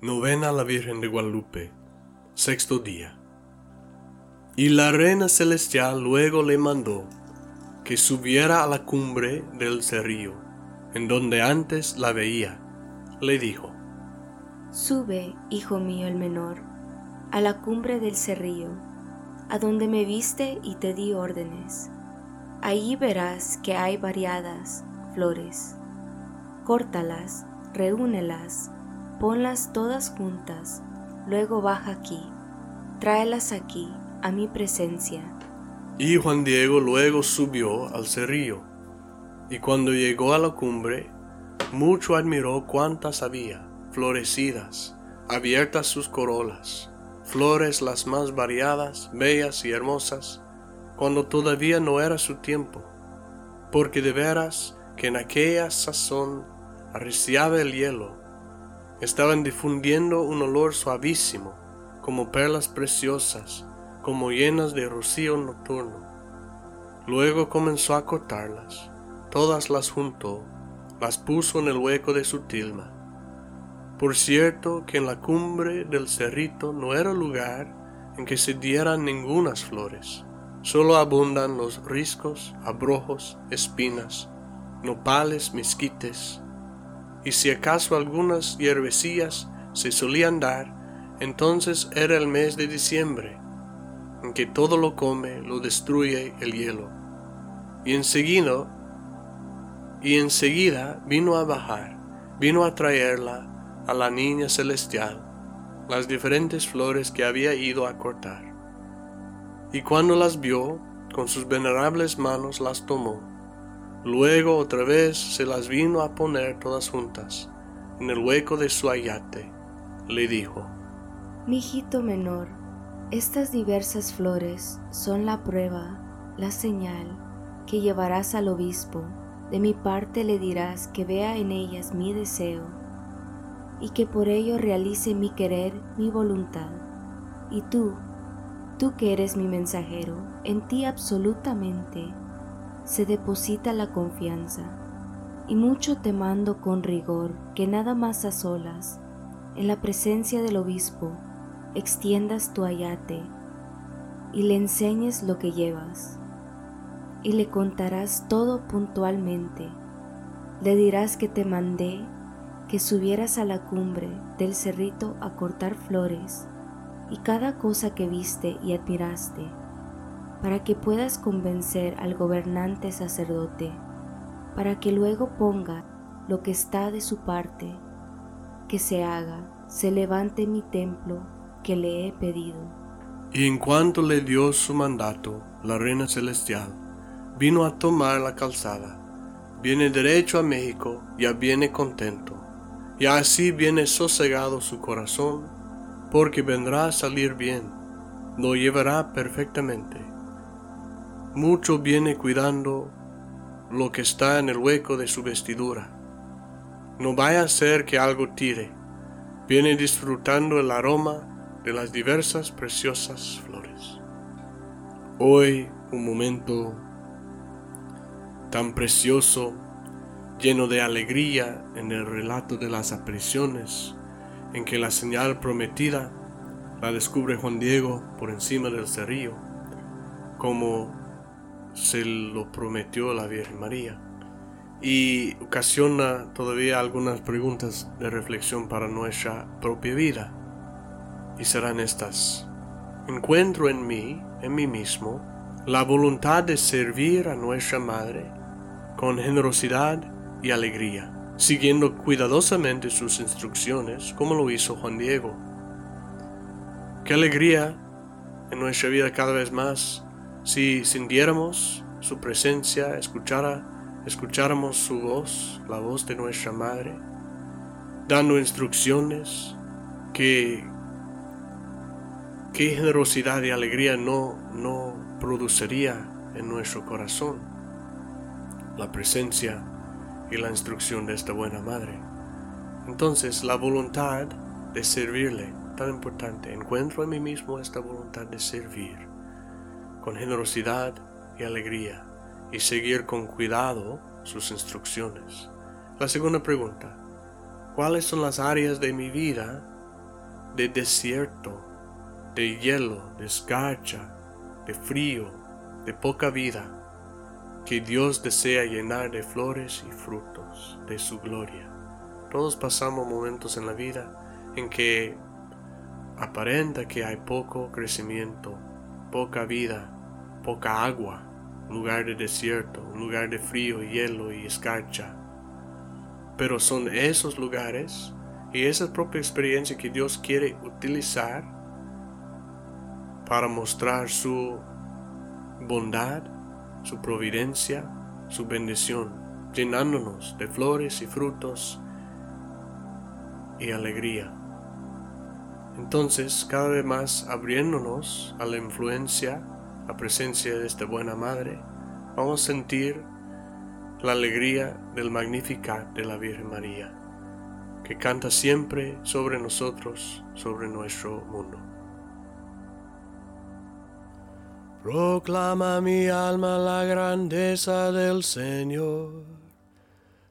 Cena a la Virgen de Guadalupe, sexto día. Y la reina celestial luego le mandó que subiera a la cumbre del cerrillo, en donde antes la veía. Le dijo, Sube, hijo mío el menor, a la cumbre del cerrillo, a donde me viste y te di órdenes. Allí verás que hay variadas flores. Córtalas, reúnelas, ponlas todas juntas, luego baja aquí, tráelas aquí, a mi presencia. Y Juan Diego luego subió al cerrillo, y cuando llegó a la cumbre, mucho admiró cuántas había, florecidas, abiertas sus corolas, flores las más variadas, bellas y hermosas, cuando todavía no era su tiempo, porque de veras que en aquella sazón arreciaba el hielo, estaban difundiendo un olor suavísimo, como perlas preciosas, como llenas de rocío nocturno. Luego comenzó a cortarlas, todas las juntó, las puso en el hueco de su tilma. Por cierto que en la cumbre del cerrito no era lugar en que se dieran ningunas flores, solo abundan los riscos, abrojos, espinas, nopales, mezquites, y si acaso algunas hierbecillas se solían dar, entonces era el mes de diciembre, en que todo lo come, lo destruye el hielo. Y enseguida, y enseguida vino a bajar, vino a traerla a la niña celestial, las diferentes flores que había ido a cortar. Y cuando las vio, con sus venerables manos las tomó, Luego otra vez se las vino a poner todas juntas en el hueco de su ayate. Le dijo, Mi hijito menor, estas diversas flores son la prueba, la señal que llevarás al obispo. De mi parte le dirás que vea en ellas mi deseo y que por ello realice mi querer, mi voluntad. Y tú, tú que eres mi mensajero, en ti absolutamente se deposita la confianza, y mucho te mando con rigor que nada más a solas, en la presencia del obispo, extiendas tu ayate y le enseñes lo que llevas, y le contarás todo puntualmente. Le dirás que te mandé que subieras a la cumbre del cerrito a cortar flores, y cada cosa que viste y admiraste, para que puedas convencer al gobernante sacerdote, para que luego ponga lo que está de su parte, que se haga, se levante mi templo que le he pedido. Y en cuanto le dio su mandato, la reina celestial vino a tomar la calzada, viene derecho a México, ya viene contento, y así viene sosegado su corazón, porque vendrá a salir bien, lo llevará perfectamente mucho viene cuidando lo que está en el hueco de su vestidura. No vaya a ser que algo tire. Viene disfrutando el aroma de las diversas preciosas flores. Hoy un momento tan precioso, lleno de alegría en el relato de las apariciones, en que la señal prometida la descubre Juan Diego por encima del cerrillo, como se lo prometió la Virgen María y ocasiona todavía algunas preguntas de reflexión para nuestra propia vida. Y serán estas. Encuentro en mí, en mí mismo, la voluntad de servir a nuestra Madre con generosidad y alegría, siguiendo cuidadosamente sus instrucciones como lo hizo Juan Diego. Qué alegría en nuestra vida cada vez más si sintiéramos su presencia, escuchara, escucháramos su voz, la voz de nuestra Madre, dando instrucciones, que qué generosidad y alegría no, no produciría en nuestro corazón la presencia y la instrucción de esta buena Madre. Entonces la voluntad de servirle, tan importante, encuentro en mí mismo esta voluntad de servir con generosidad y alegría y seguir con cuidado sus instrucciones. La segunda pregunta, ¿cuáles son las áreas de mi vida de desierto, de hielo, de escarcha, de frío, de poca vida, que Dios desea llenar de flores y frutos de su gloria. Todos pasamos momentos en la vida en que aparenta que hay poco crecimiento, poca vida, poca agua, lugar de desierto, un lugar de frío, hielo y escarcha. Pero son esos lugares y esa propia experiencia que Dios quiere utilizar para mostrar su bondad, su providencia, su bendición, llenándonos de flores y frutos y alegría. Entonces, cada vez más abriéndonos a la influencia, la presencia de esta buena madre, vamos a sentir la alegría del Magnificat de la Virgen María, que canta siempre sobre nosotros, sobre nuestro mundo. Proclama mi alma la grandeza del Señor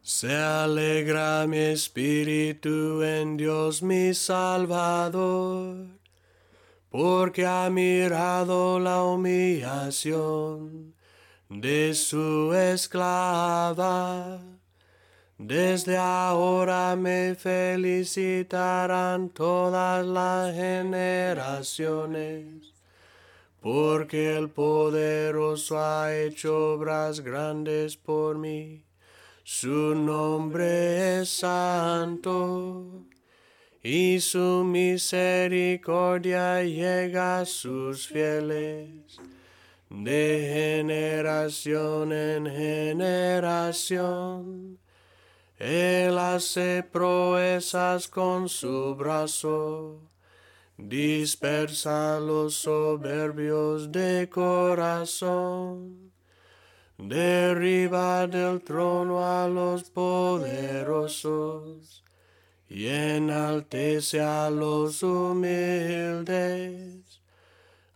se alegra mi espíritu en Dios mi Salvador, porque ha mirado la humillación de su esclava. Desde ahora me felicitarán todas las generaciones, porque el poderoso ha hecho obras grandes por mí su nombre es santo y su misericordia llega a sus fieles de generación en generación. Él hace proezas con su brazo, dispersa los soberbios de corazón derriba del trono a los poderosos y enaltece a los humildes.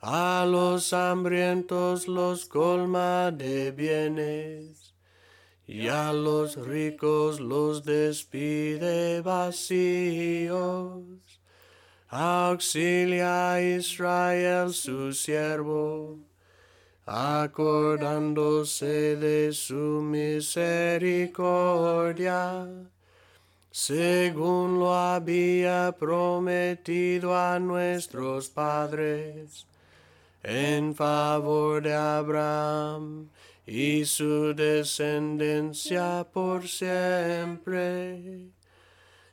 A los hambrientos los colma de bienes y a los ricos los despide vacíos. Auxilia a Israel su siervo acordándose de su misericordia, según lo había prometido a nuestros padres, en favor de Abraham y su descendencia por siempre.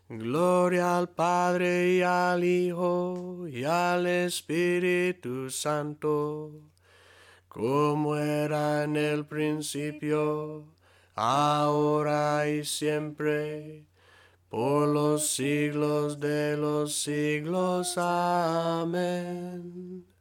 Gloria al Padre y al Hijo y al Espíritu Santo como era en el principio, ahora y siempre, por los siglos de los siglos. Amén.